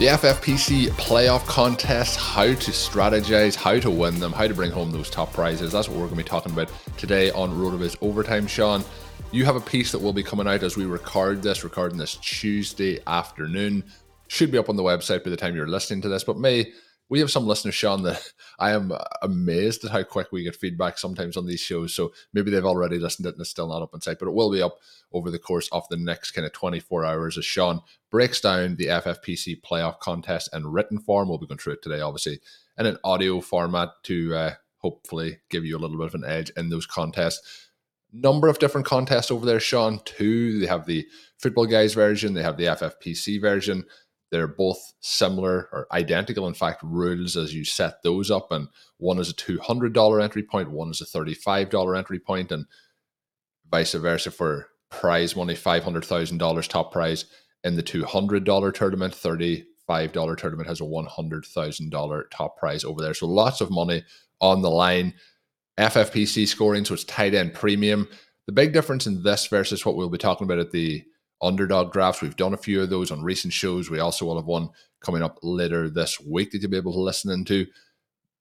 The FFPC playoff contest, how to strategize, how to win them, how to bring home those top prizes. That's what we're going to be talking about today on RotoViz Overtime. Sean, you have a piece that will be coming out as we record this, recording this Tuesday afternoon. Should be up on the website by the time you're listening to this, but may we have some listeners, Sean, that I am amazed at how quick we get feedback sometimes on these shows. So maybe they've already listened it and it's still not up on site, but it will be up over the course of the next kind of 24 hours as Sean breaks down the FFPC playoff contest in written form. We'll be going through it today, obviously, in an audio format to uh, hopefully give you a little bit of an edge in those contests. Number of different contests over there, Sean. Two, they have the Football Guys version, they have the FFPC version. They're both similar or identical, in fact, rules as you set those up. And one is a $200 entry point, one is a $35 entry point, and vice versa for prize money $500,000 top prize in the $200 tournament. $35 tournament has a $100,000 top prize over there. So lots of money on the line. FFPC scoring, so it's tight end premium. The big difference in this versus what we'll be talking about at the underdog drafts, we've done a few of those on recent shows. We also will have one coming up later this week that you'll be able to listen into.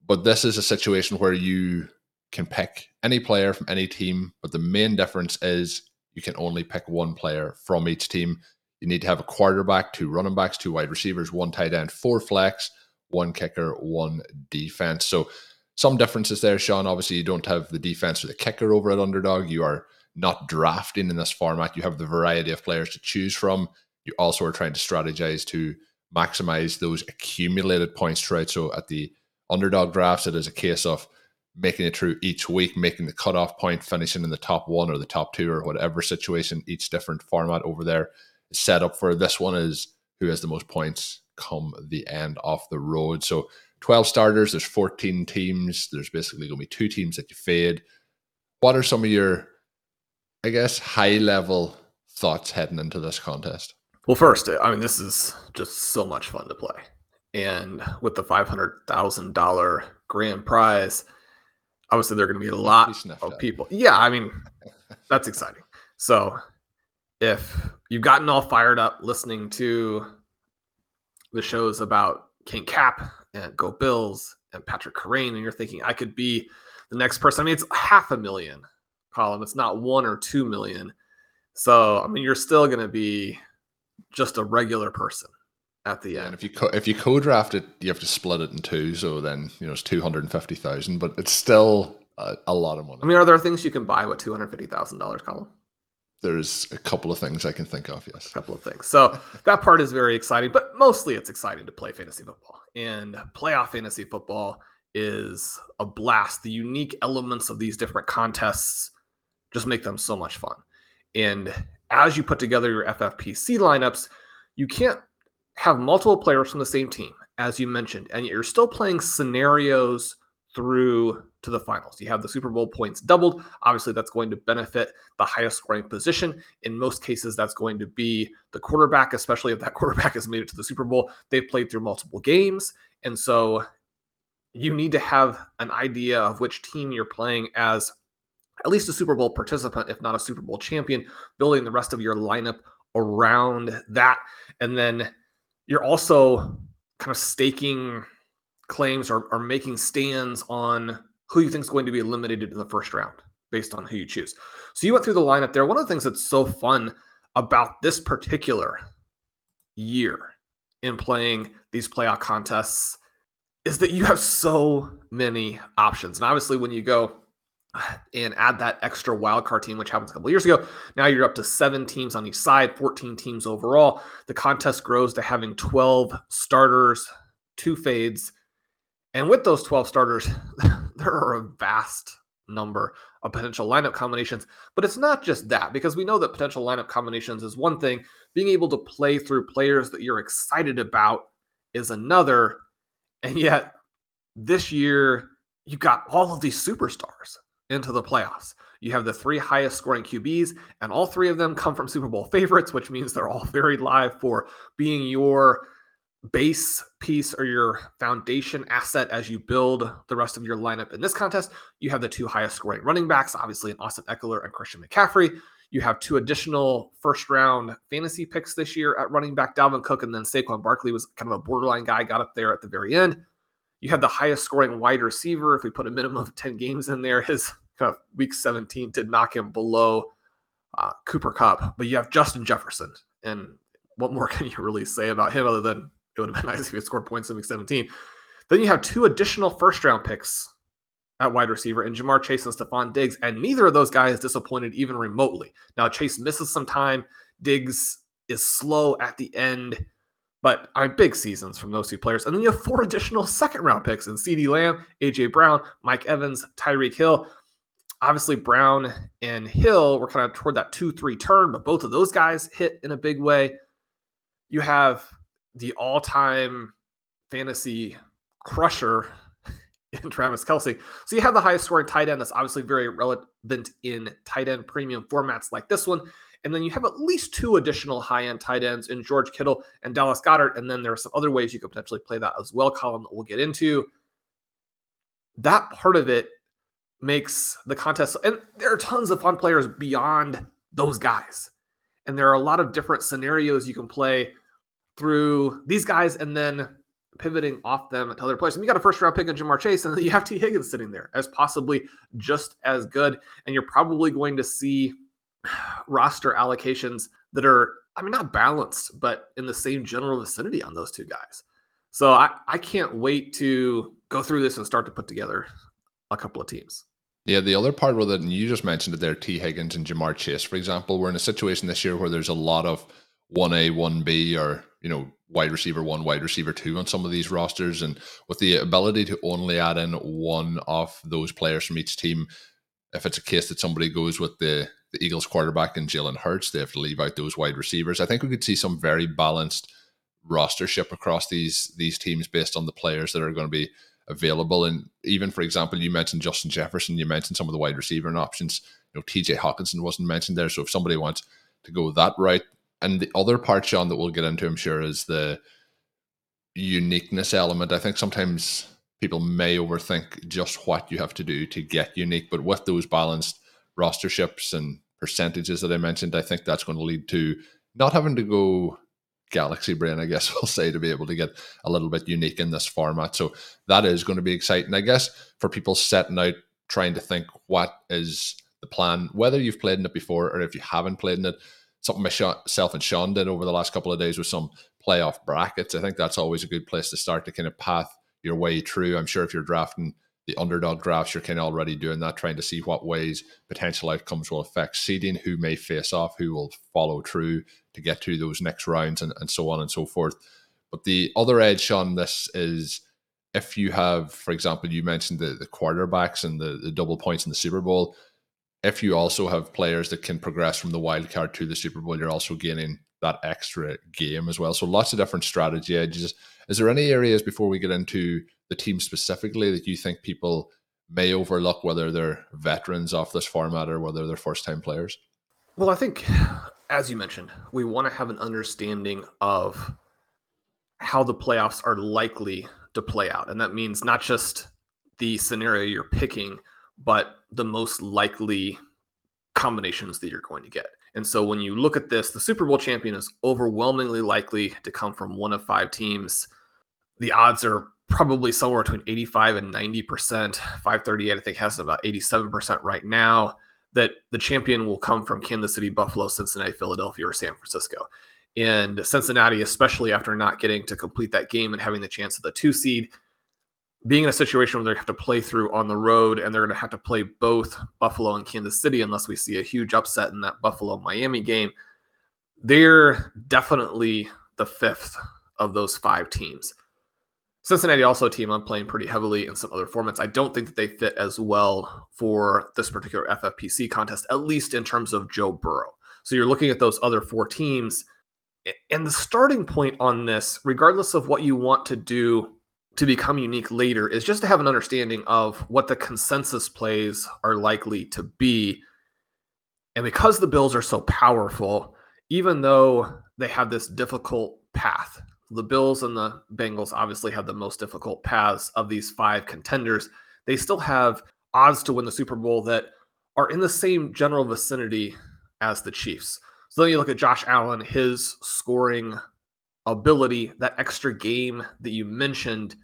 But this is a situation where you can pick any player from any team, but the main difference is you can only pick one player from each team. You need to have a quarterback, two running backs, two wide receivers, one tight end, four flex, one kicker, one defense. So some differences there, Sean. Obviously, you don't have the defense or the kicker over at underdog. You are not drafting in this format. You have the variety of players to choose from. You also are trying to strategize to maximize those accumulated points throughout. So at the underdog drafts, it is a case of making it through each week, making the cutoff point, finishing in the top one or the top two or whatever situation each different format over there is set up for. This one is who has the most points come the end of the road. So 12 starters, there's 14 teams. There's basically going to be two teams that you fade. What are some of your, I guess, high level thoughts heading into this contest? Well, first, I mean, this is just so much fun to play. And with the $500,000 grand prize, obviously there are going to be a lot of people. Yeah, I mean, that's exciting. So if you've gotten all fired up listening to the shows about King Cap and Go Bills and Patrick Kerrane, and you're thinking I could be the next person. I mean, it's half a million Colm. It's not one or two million. So I mean, you're still going to be just a regular person at the end. and if you co- if you co-draft it, you have to split it in two. So then you know it's two hundred and fifty thousand, but it's still a, a lot of money. I mean, are there things you can buy with two hundred fifty thousand dollars Colm? There's a couple of things I can think of. Yes. a couple of things. So that part is very exciting, but mostly it's exciting to play fantasy football. And playoff fantasy football is a blast. The unique elements of these different contests just make them so much fun. And as you put together your FFPC lineups, you can't have multiple players from the same team, as you mentioned, and you're still playing scenarios through to the finals. You have the Super Bowl points doubled. Obviously, that's going to benefit the highest scoring position. In most cases, that's going to be the quarterback, especially if that quarterback has made it to the Super Bowl. They've played through multiple games. And so you need to have an idea of which team you're playing as at least a Super Bowl participant, if not a Super Bowl champion, building the rest of your lineup around that. And then you're also kind of staking claims or, or making stands on who you think is going to be eliminated in the first round based on who you choose. So you went through the lineup there. One of the things that's so fun about this particular year in playing these playoff contests is that you have so many options. And obviously, when you go and add that extra wildcard team, which happens a couple years ago, now you're up to seven teams on each side, 14 teams overall. The contest grows to having 12 starters, two fades. And with those 12 starters, there are a vast number of potential lineup combinations. But it's not just that, because we know that potential lineup combinations is one thing. Being able to play through players that you're excited about is another. And yet, this year, you got all of these superstars into the playoffs. You have the three highest scoring QBs, and all three of them come from Super Bowl favorites, which means they're all very live for being your base piece or your foundation asset as you build the rest of your lineup in this contest. You have the two highest scoring running backs, obviously, in Austin Ekeler and Christian McCaffrey. You have two additional first round fantasy picks this year at running back, Dalvin Cook, and then Saquon Barkley was kind of a borderline guy, got up there at the very end. You have the highest scoring wide receiver. If we put a minimum of 10 games in there, his kind of week 17 did knock him below uh, Cooper Kupp. But you have Justin Jefferson. And what more can you really say about him other than it would have been nice if he had scored points in week 17? Then you have two additional first round picks at wide receiver and Ja'Marr Chase and Stefon Diggs, and neither of those guys disappointed even remotely. Now, Chase misses some time. Diggs is slow at the end, but I mean, big seasons from those two players. And then you have four additional second round picks in CeeDee Lamb, AJ Brown, Mike Evans, Tyreek Hill. Obviously, Brown and Hill were kind of toward that 2 3 turn, but both of those guys hit in a big way. You have the all time fantasy crusher in Travis Kelce. So you have the highest scoring tight end that's obviously very relevant in tight end premium formats like this one. And then you have at least two additional high end tight ends in George Kittle and Dallas Goedert. And then there are some other ways you could potentially play that as well, Colm, that we'll get into. That part of it makes the contest, and there are tons of fun players beyond those guys. And there are a lot of different scenarios you can play through these guys and then pivoting off them to other players. And you got a first round pick in Ja'Marr Chase, and then you have Tee Higgins sitting there as possibly just as good. And you're probably going to see roster allocations that are, I mean, not balanced, but in the same general vicinity on those two guys. So I, I can't wait to go through this and start to put together a couple of teams. Yeah, the other part with it, and you just mentioned it there, Tee Higgins and Ja'Marr Chase, for example, we're in a situation this year where there's a lot of 1A, 1B, or, you know, wide receiver one, wide receiver two on some of these rosters. And with the ability to only add in one of those players from each team, if it's a case that somebody goes with the, the Eagles quarterback and Jalen Hurts, they have to leave out those wide receivers. I think we could see some very balanced rostership across these these teams based on the players that are going to be available. And even for example, you mentioned Justin Jefferson, you mentioned some of the wide receiver options. You know, TJ Hockenson wasn't mentioned there. So if somebody wants to go that route, and the other part, Sean, that we'll get into, I'm sure, is the uniqueness element. I think sometimes people may overthink just what you have to do to get unique, but with those balanced rosterships and percentages that I mentioned, I think that's going to lead to not having to go galaxy brain, I guess we'll say, to be able to get a little bit unique in this format. So that is going to be exciting. I guess for people setting out trying to think what is the plan, whether you've played in it before or if you haven't played in it, something myself and Sean did over the last couple of days with some playoff brackets. I think that's always a good place to start to kind of path your way through. I'm sure if you're drafting the underdog drafts, you're kind of already doing that, trying to see what ways potential outcomes will affect seeding, who may face off, who will follow through to get to those next rounds, and, and so on and so forth. But the other edge on this is if you have, for example, you mentioned the, the quarterbacks and the, the double points in the Super Bowl if you also have players that can progress from the wild card to the Super Bowl, you're also gaining that extra game as well. So lots of different strategy edges. Is there any areas before we get into the team specifically that you think people may overlook, whether they're veterans off this format or whether they're first time players? Well, I think, as you mentioned, we want to have an understanding of how the playoffs are likely to play out. And that means not just the scenario you're picking, but the most likely combinations that you're going to get. And so when you look at this, the Super Bowl champion is overwhelmingly likely to come from one of five teams. The odds are probably somewhere between 85 and 90%. 538, I think, has about 87% right now that the champion will come from Kansas City, Buffalo, Cincinnati, Philadelphia, or San Francisco. And Cincinnati, especially after not getting to complete that game and having the chance of the two seed, being in a situation where they have to play through on the road and they're going to have to play both Buffalo and Kansas City unless we see a huge upset in that Buffalo Miami game, they're definitely the fifth of those five teams. Cincinnati also a team I'm playing pretty heavily in some other formats. I don't think that they fit as well for this particular FFPC contest, at least in terms of Joe Burrow. So you're looking at those other four teams. And the starting point on this, regardless of what you want to do to become unique later, is just to have an understanding of what the consensus plays are likely to be. And because the Bills are so powerful, even though they have this difficult path, the Bills and the Bengals obviously have the most difficult paths of these five contenders. They still have odds to win the Super Bowl that are in the same general vicinity as the Chiefs. So then you look at Josh Allen, his scoring ability, that extra game that you mentioned,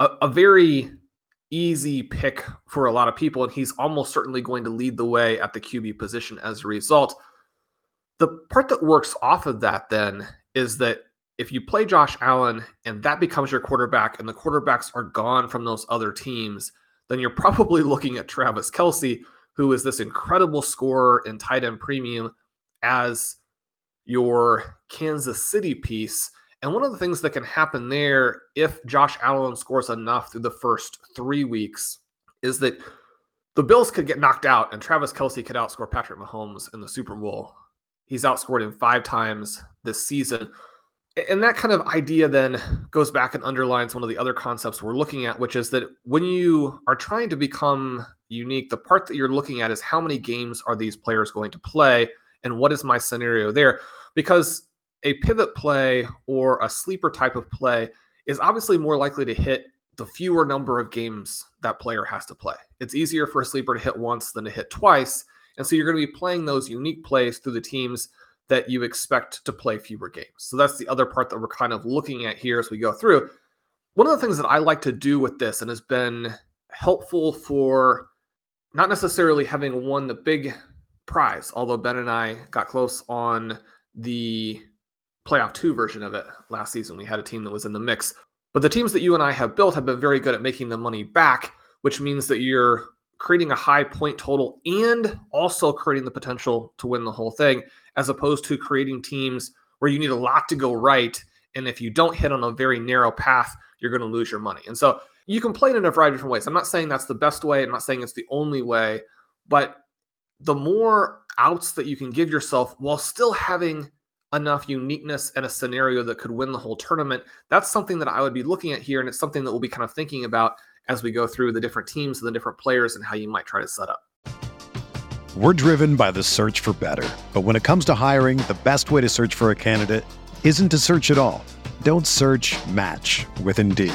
a, a very easy pick for a lot of people. And he's almost certainly going to lead the way at the QB position as a result. The part that works off of that then is that if you play Josh Allen and that becomes your quarterback and the quarterbacks are gone from those other teams, then you're probably looking at Travis Kelce, who is this incredible scorer in tight end premium as your Kansas City piece. And one of the things that can happen there if Josh Allen scores enough through the first three weeks is that the Bills could get knocked out and Travis Kelce could outscore Patrick Mahomes in the Super Bowl. He's outscored him five times this season and that kind of idea then goes back and underlines one of the other concepts we're looking at, which is that when you are trying to become unique, the part that you're looking at is how many games are these players going to play and what is my scenario there? Because a pivot play or a sleeper type of play is obviously more likely to hit the fewer number of games that player has to play. It's easier for a sleeper to hit once than to hit twice. And so you're going to be playing those unique plays through the teams that you expect to play fewer games. So that's the other part that we're kind of looking at here as we go through. One of the things that I like to do with this and has been helpful for not necessarily having won the big prize, although Ben and I got close on the playoff two version of it last season. We had a team that was in the mix. But the teams that you and I have built have been very good at making the money back, which means that you're creating a high point total and also creating the potential to win the whole thing, as opposed to creating teams where you need a lot to go right. And if you don't hit on a very narrow path, you're going to lose your money. And so you can play it in a variety of different ways. I'm not saying that's the best way. I'm not saying it's the only way, but the more outs that you can give yourself while still having enough uniqueness and a scenario that could win the whole tournament, that's something that I would be looking at here. And it's something that we'll be kind of thinking about as we go through the different teams and the different players and how you might try to set up. We're driven by the search for better. But when it comes to hiring, the best way to search for a candidate isn't to search at all. Don't search match with Indeed.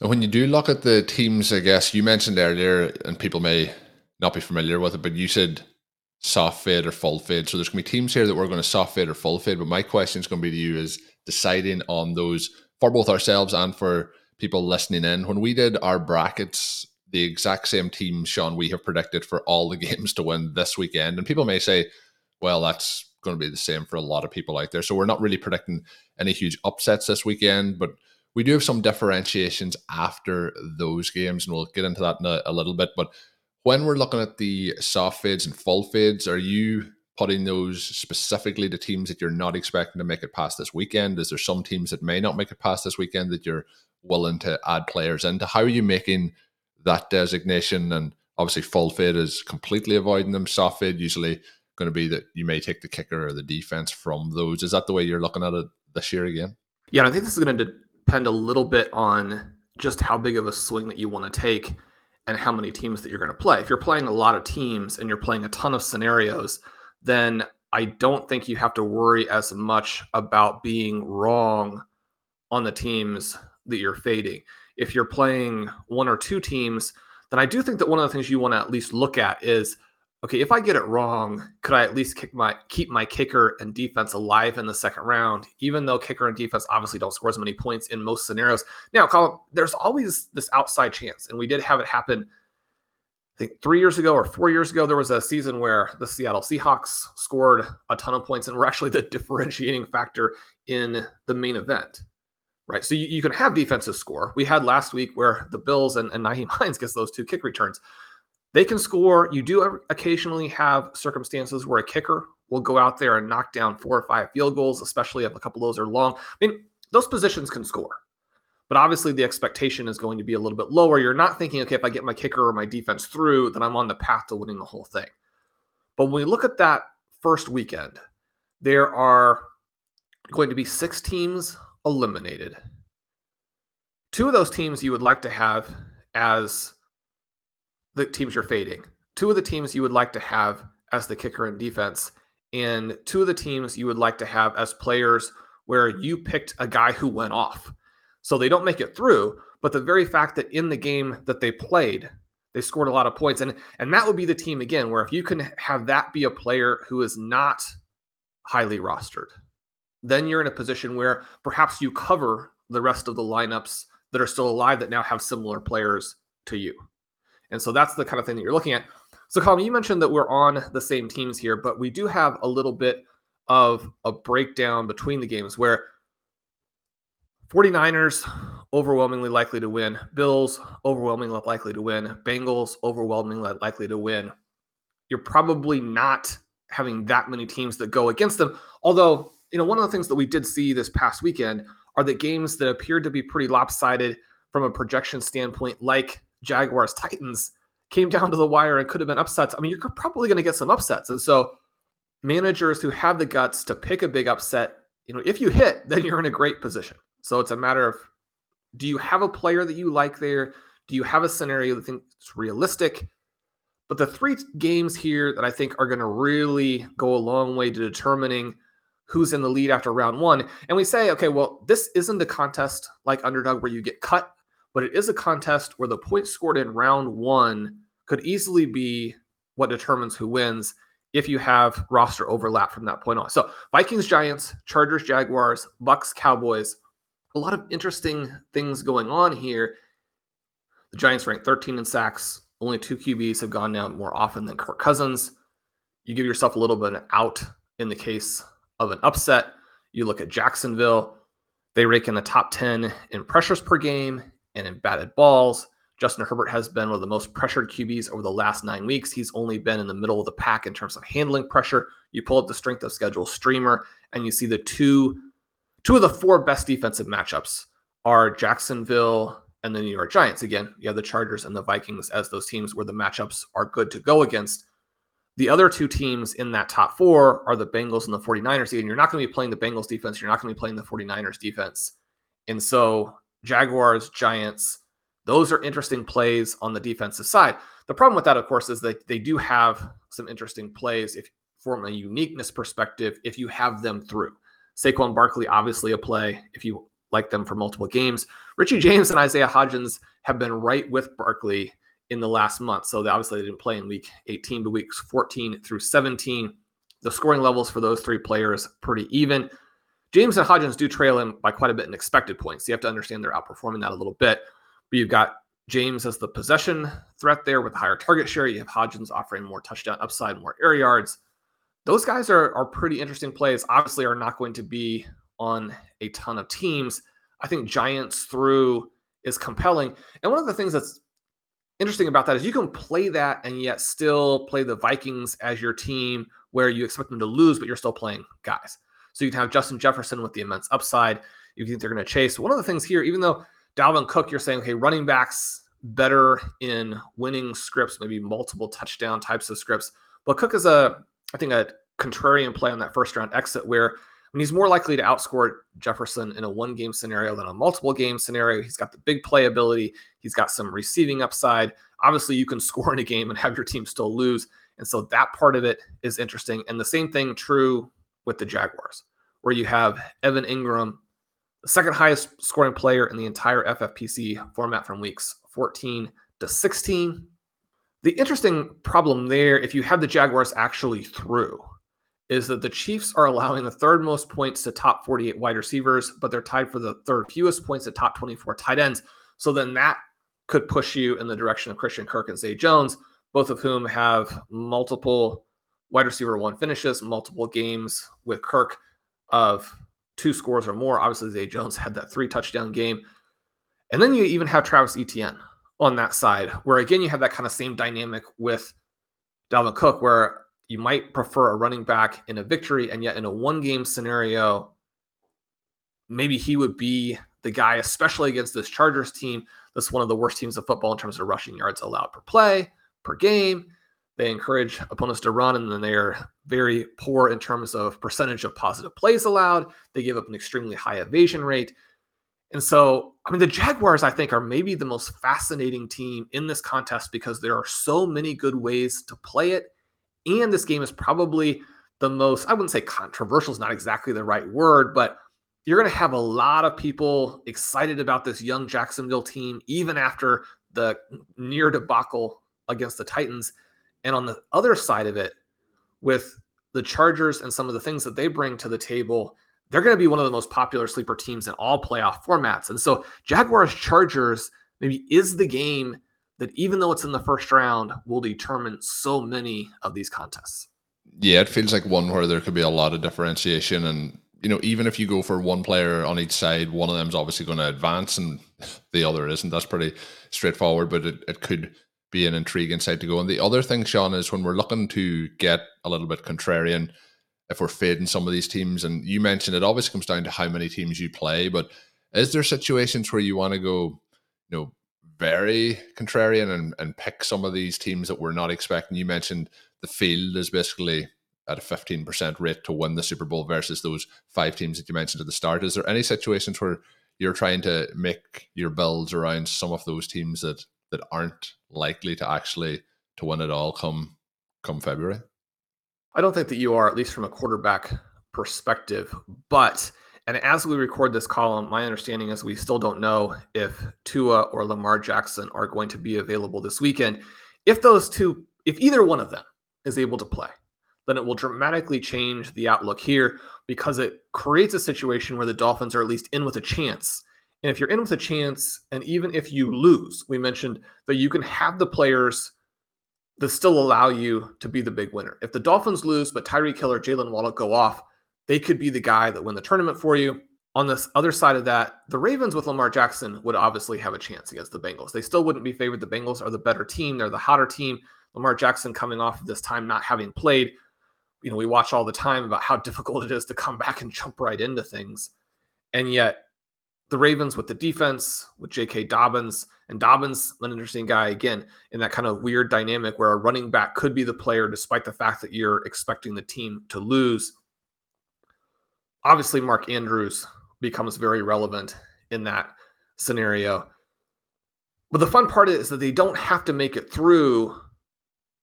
When you do look at the teams, I guess you mentioned earlier, and people may not be familiar with it, but you said soft fade or full fade. So there's going to be teams here that we're going to soft fade or full fade. But my question is going to be to you is deciding on those for both ourselves and for people listening in. When we did our brackets, the exact same team, Sean, we have predicted for all the games to win this weekend. And people may say, well, that's going to be the same for a lot of people out there. So we're not really predicting any huge upsets this weekend, but we do have some differentiations after those games, and we'll get into that in a, a little bit. But when we're looking at the soft fades and full fades, are you putting those specifically to teams that you're not expecting to make it past this weekend? Is there some teams that may not make it past this weekend that you're willing to add players into? How are you making that designation? And obviously, full fade is completely avoiding them. Soft fade usually going to be that you may take the kicker or the defense from those. Is that the way you're looking at it this year again? Yeah, I think this is going to depend a little bit on just how big of a swing that you want to take and how many teams that you're going to play. If you're playing a lot of teams and you're playing a ton of scenarios, then I don't think you have to worry as much about being wrong on the teams that you're fading. If you're playing one or two teams, then I do think that one of the things you want to at least look at is okay, if I get it wrong, could I at least kick my keep my kicker and defense alive in the second round, even though kicker and defense obviously don't score as many points in most scenarios. Now, Colin, there's always this outside chance, and we did have it happen. I think three years ago or four years ago, there was a season where the Seattle Seahawks scored a ton of points and were actually the differentiating factor in the main event. Right. So you, you can have defensive score. We had last week where the Bills and, and Nyheim Hines gets those two kick returns. They can score. You do occasionally have circumstances where a kicker will go out there and knock down four or five field goals, especially if a couple of those are long. I mean, those positions can score. But obviously, the expectation is going to be a little bit lower. You're not thinking, okay, if I get my kicker or my defense through, then I'm on the path to winning the whole thing. But when we look at that first weekend, there are going to be six teams eliminated. Two of those teams you would like to have as the teams you're fading, two of the teams you would like to have as the kicker and defense, and two of the teams you would like to have as players where you picked a guy who went off. So they don't make it through, but the very fact that in the game that they played, they scored a lot of points. And and that would be the team again, where if you can have that be a player who is not highly rostered, then you're in a position where perhaps you cover the rest of the lineups that are still alive that now have similar players to you. And so that's the kind of thing that you're looking at. So, Colin, you mentioned that we're on the same teams here, but we do have a little bit of a breakdown between the games where 49ers overwhelmingly likely to win, Bills overwhelmingly likely to win, Bengals overwhelmingly likely to win. You're probably not having that many teams that go against them. Although, you know, one of the things that we did see this past weekend are the games that appeared to be pretty lopsided from a projection standpoint, like Jaguars Titans came down to the wire and could have been upsets. I mean, you're probably going to get some upsets. And so managers who have the guts to pick a big upset, you know, if you hit, then you're in a great position. So it's a matter of do you have a player that you like there? Do you have a scenario that thinks it's realistic? But the three games here that I think are going to really go a long way to determining who's in the lead after round one. And we say, okay, well, this isn't a contest like underdog where you get cut but it is a contest where the points scored in round one could easily be what determines who wins if you have roster overlap from that point on. So Vikings, Giants, Chargers, Jaguars, Bucs, Cowboys. A lot of interesting things going on here. The Giants rank 13 in sacks. Only two QBs have gone down more often than Kirk Cousins. You give yourself a little bit of an out in the case of an upset. You look at Jacksonville. They rank in the top 10 in pressures per game and in batted balls. Justin Herbert has been one of the most pressured QBs over the last nine weeks. He's only been in the middle of the pack in terms of handling pressure. You pull up the strength of schedule streamer, and you see the two two of the four best defensive matchups are Jacksonville and the New York Giants. Again, you have the Chargers and the Vikings as those teams where the matchups are good to go against. The other two teams in that top four are the Bengals and the 49ers. And you're not going to be playing the Bengals defense. You're not going to be playing the 49ers defense. And so, Jaguars, Giants, those are interesting plays on the defensive side. The problem with that, of course, is that they do have some interesting plays if from a uniqueness perspective, if you have them through. Saquon Barkley, obviously a play if you like them for multiple games. Richie James and Isaiah Hodgins have been right with Barkley in the last month. So they obviously they didn't play in week 18, but weeks 14 through 17. The scoring levels for those three players pretty even. James and Hodgins do trail him by quite a bit in expected points. You have to understand they're outperforming that a little bit. But you've got James as the possession threat there with a higher target share. You have Hodgins offering more touchdown upside, more air yards. Those guys are, are pretty interesting plays. Obviously, are not going to be on a ton of teams. I think Giants through is compelling. And one of the things that's interesting about that is you can play that and yet still play the Vikings as your team where you expect them to lose, but you're still playing guys. So you can have Justin Jefferson with the immense upside. You think they're going to chase. One of the things here, even though Dalvin Cook, you're saying, okay, running backs better in winning scripts, maybe multiple touchdown types of scripts. But Cook is a, I think, a contrarian play on that first round exit where I mean, he's more likely to outscore Jefferson in a one game scenario than a multiple game scenario. He's got the big play ability, he's got some receiving upside. Obviously, you can score in a game and have your team still lose. And so that part of it is interesting. And the same thing true with the Jaguars, where you have Evan Engram, the second highest scoring player in the entire FFPC format from weeks 14 to 16. The interesting problem there, if you have the Jaguars actually through, is that the Chiefs are allowing the third most points to top 48 wide receivers, but they're tied for the third fewest points to top 24 tight ends. So then that could push you in the direction of Christian Kirk and Zay Jones, both of whom have multiple wide receiver one finishes, multiple games with Kirk of two scores or more. Obviously, Zay Jones had that three touchdown game. And then you even have Travis Etienne on that side, where again, you have that kind of same dynamic with Dalvin Cook, where you might prefer a running back in a victory, and yet in a one game scenario, maybe he would be the guy, especially against this Chargers team. That's one of the worst teams of football in terms of rushing yards allowed per play, per game. They encourage opponents to run, and then they are very poor in terms of percentage of positive plays allowed. They give up an extremely high evasion rate. And so, I mean, the Jaguars, I think, are maybe the most fascinating team in this contest because there are so many good ways to play it and this game is probably the most, I wouldn't say controversial is not exactly the right word, but you're going to have a lot of people excited about this young Jacksonville team, even after the near debacle against the Titans. And on the other side of it, with the Chargers and some of the things that they bring to the table, they're going to be one of the most popular sleeper teams in all playoff formats. And so, Jaguars Chargers maybe is the game that even though it's in the first round, will determine so many of these contests. Yeah, it feels like one where there could be a lot of differentiation. And, you know, even if you go for one player on each side, one of them is obviously going to advance and the other isn't. That's pretty straightforward, but it, it could be an intriguing side to go. And the other thing, Sean, is when we're looking to get a little bit contrarian, if we're fading some of these teams, and you mentioned it obviously comes down to how many teams you play, but is there situations where you want to go, you know, very contrarian and, and pick some of these teams that we're not expecting. You mentioned the field is basically at a 15% rate to win the Super Bowl versus those five teams that you mentioned at the start. Is there any situations where you're trying to make your builds around some of those teams that that aren't likely to actually to win it all come come February? I don't think that you are, at least from a quarterback perspective, but and as we record this Colm, my understanding is we still don't know if Tua or Lamar Jackson are going to be available this weekend. If those two, if either one of them is able to play, then it will dramatically change the outlook here because it creates a situation where the Dolphins are at least in with a chance. And if you're in with a chance, and even if you lose, we mentioned that you can have the players that still allow you to be the big winner. If the Dolphins lose, but Tyreek Hill or Jalen Waddle go off, they could be the guy that win the tournament for you. On this other side of that, the Ravens with Lamar Jackson would obviously have a chance against the Bengals. They still wouldn't be favored. The Bengals are the better team. They're the hotter team. Lamar Jackson coming off of this time not having played. You know, we watch all the time about how difficult it is to come back and jump right into things. And yet, the Ravens with the defense, with J.K. Dobbins. And Dobbins, an interesting guy, again, in that kind of weird dynamic where a running back could be the player despite the fact that you're expecting the team to lose. Obviously, Mark Andrews becomes very relevant in that scenario. But the fun part is that they don't have to make it through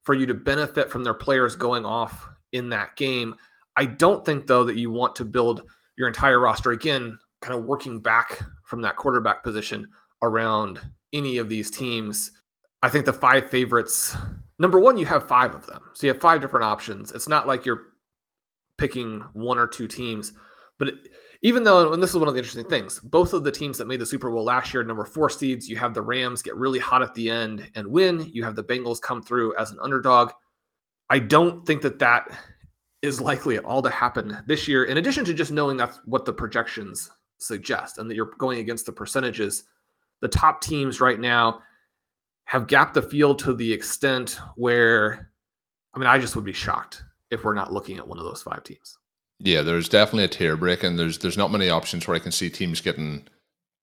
for you to benefit from their players going off in that game. I don't think, though, that you want to build your entire roster again, kind of working back from that quarterback position around any of these teams. I think the five favorites, number one, you have five of them. So you have five different options. It's not like you're picking one or two teams, but even though, and this is one of the interesting things, both of the teams that made the Super Bowl last year, number four seeds, you have the Rams get really hot at the end and win. You have the Bengals come through as an underdog. I don't think that that is likely at all to happen this year, in addition to just knowing that's what the projections suggest and that you're going against the percentages. The top teams right now have gapped the field to the extent where, I mean, I just would be shocked if we're not looking at one of those five teams. Yeah, there's definitely a tier break, and there's there's not many options where I can see teams getting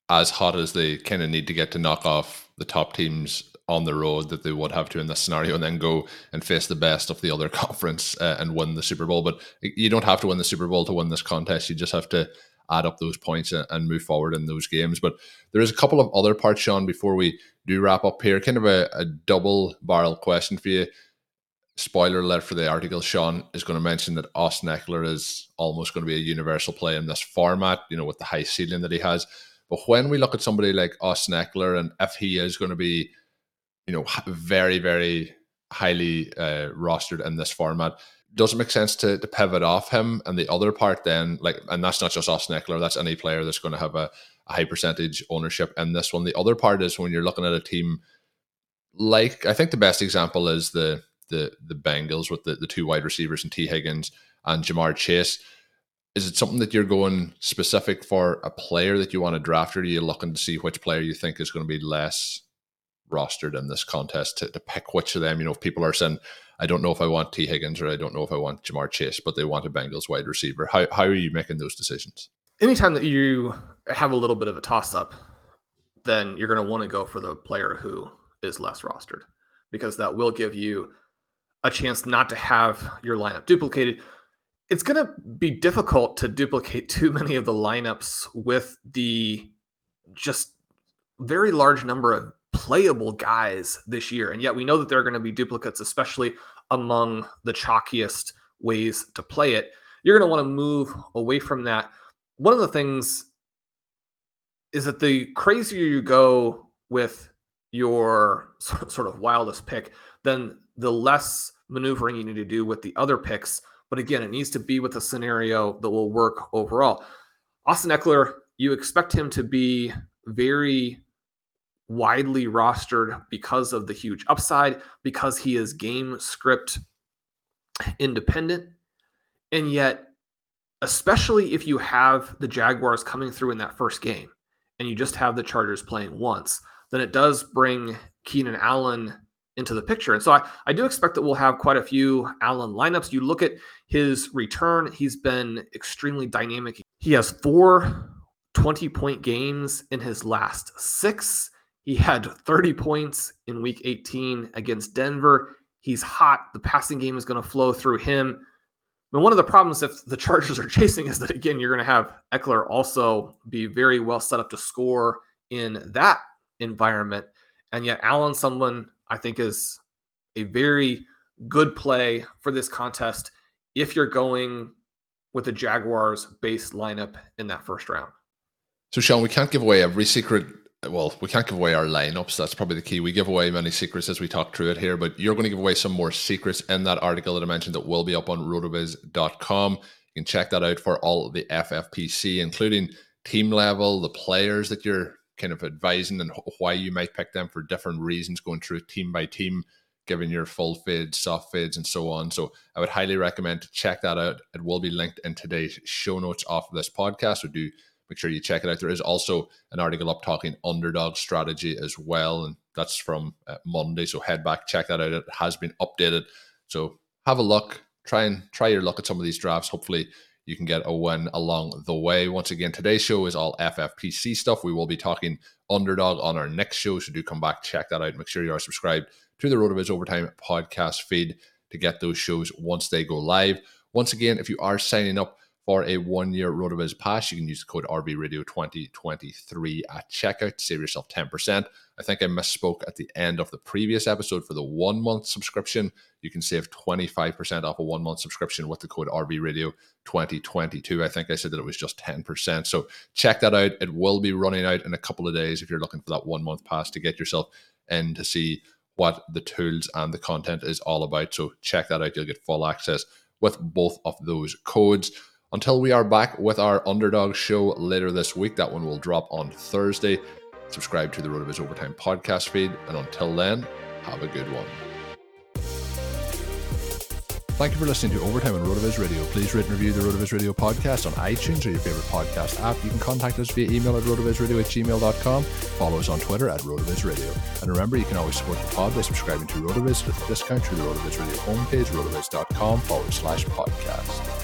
as hot as they kind of need to get to knock off the top teams on the road that they would have to in this scenario, and then go and face the best of the other conference uh, and win the Super Bowl. But you don't have to win the Super Bowl to win this contest. You just have to add up those points and, and move forward in those games. But there is a couple of other parts, Sean, before we do wrap up here. Kind of a, a double barrel question for you spoiler alert for the article, Sean is going to mention that Austin Ekeler is almost going to be a universal play in this format, you know, with the high ceiling that he has. But when we look at somebody like Austin Ekeler, and if he is going to be, you know, very, very highly uh, rostered in this format, does it make sense to, to pivot off him? And the other part then, like, and that's not just Austin Ekeler, that's any player that's going to have a, a high percentage ownership in this one. The other part is when you're looking at a team like, I think the best example is the the the Bengals with the, the two wide receivers and Tee Higgins and Ja'Marr Chase. Is it something that you're going specific for a player that you want to draft, or are you looking to see which player you think is going to be less rostered in this contest to, to pick which of them? You know, if people are saying, I don't know if I want Tee Higgins or I don't know if I want Ja'Marr Chase, but they want a Bengals wide receiver. How, how are you making those decisions? Anytime that you have a little bit of a toss up, then you're going to want to go for the player who is less rostered because that will give you a chance not to have your lineup duplicated. It's going to be difficult to duplicate too many of the lineups with the just very large number of playable guys this year. And yet we know that there are going to be duplicates, especially among the chalkiest ways to play it. You're going to want to move away from that. One of the things is that the crazier you go with your sort of wildest pick, then the less maneuvering you need to do with the other picks. But again, it needs to be with a scenario that will work overall. Austin Ekeler, you expect him to be very widely rostered because of the huge upside, because he is game script independent. And yet, especially if you have the Jaguars coming through in that first game and you just have the Chargers playing once, then it does bring Keenan Allen into the picture. And so I, I do expect that we'll have quite a few Allen lineups. You look at his return, he's been extremely dynamic. He has four 20 point games in his last six. He had 30 points in week 18 against Denver. He's hot. The passing game is going to flow through him. But one of the problems if the Chargers are chasing is that, again, you're going to have Ekeler also be very well set up to score in that environment. And yet, Allen, someone I think is a very good play for this contest if you're going with the Jaguars base lineup in that first round. So, Sean, we can't give away every secret. Well, we can't give away our lineups. That's probably the key. We give away many secrets as we talk through it here, but you're going to give away some more secrets in that article that I mentioned that will be up on rotoviz.com. You can check that out for all the FFPC, including team level, the players that you're kind of advising and why you might pick them for different reasons, going through team by team, giving your full fades, soft fades, and so on. So I would highly recommend to check that out. It will be linked in today's show notes off of this podcast. So do make sure you check it out. There is also an article up talking underdog strategy as well, and that's from uh, Monday. So head back, check that out. It has been updated. So have a look. Try and try your luck at some of these drafts. Hopefully you can get a win along the way. Once again, today's show is all FFPC stuff. We will be talking underdog on our next show, so do come back, check that out. Make sure you are subscribed to the RotoViz Overtime podcast feed to get those shows once they go live. Once again, if you are signing up for a one-year RotoViz pass, you can use the code RVRadio2023 at checkout to save yourself 10%. I think I misspoke at the end of the previous episode for the one-month subscription. You can save 25% off a one-month subscription with the code RVRadio2022. I think I said that it was just 10%. So check that out. It will be running out in a couple of days if you're looking for that one-month pass to get yourself in to see what the tools and the content is all about. So check that out. You'll get full access with both of those codes. Until we are back with our underdog show later this week, that one will drop on Thursday. Subscribe to the RotoViz Overtime podcast feed, and until then, have a good one. Thank you for listening to Overtime on RotoViz Radio. Please rate and review the RotoViz Radio podcast on iTunes or your favorite podcast app. You can contact us via email at rotovizradio at gmail.com. Follow us on Twitter at RotoViz Radio. And remember, you can always support the pod by subscribing to RotoViz with a discount through the RotoViz Radio homepage, rotoviz.com forward slash podcast.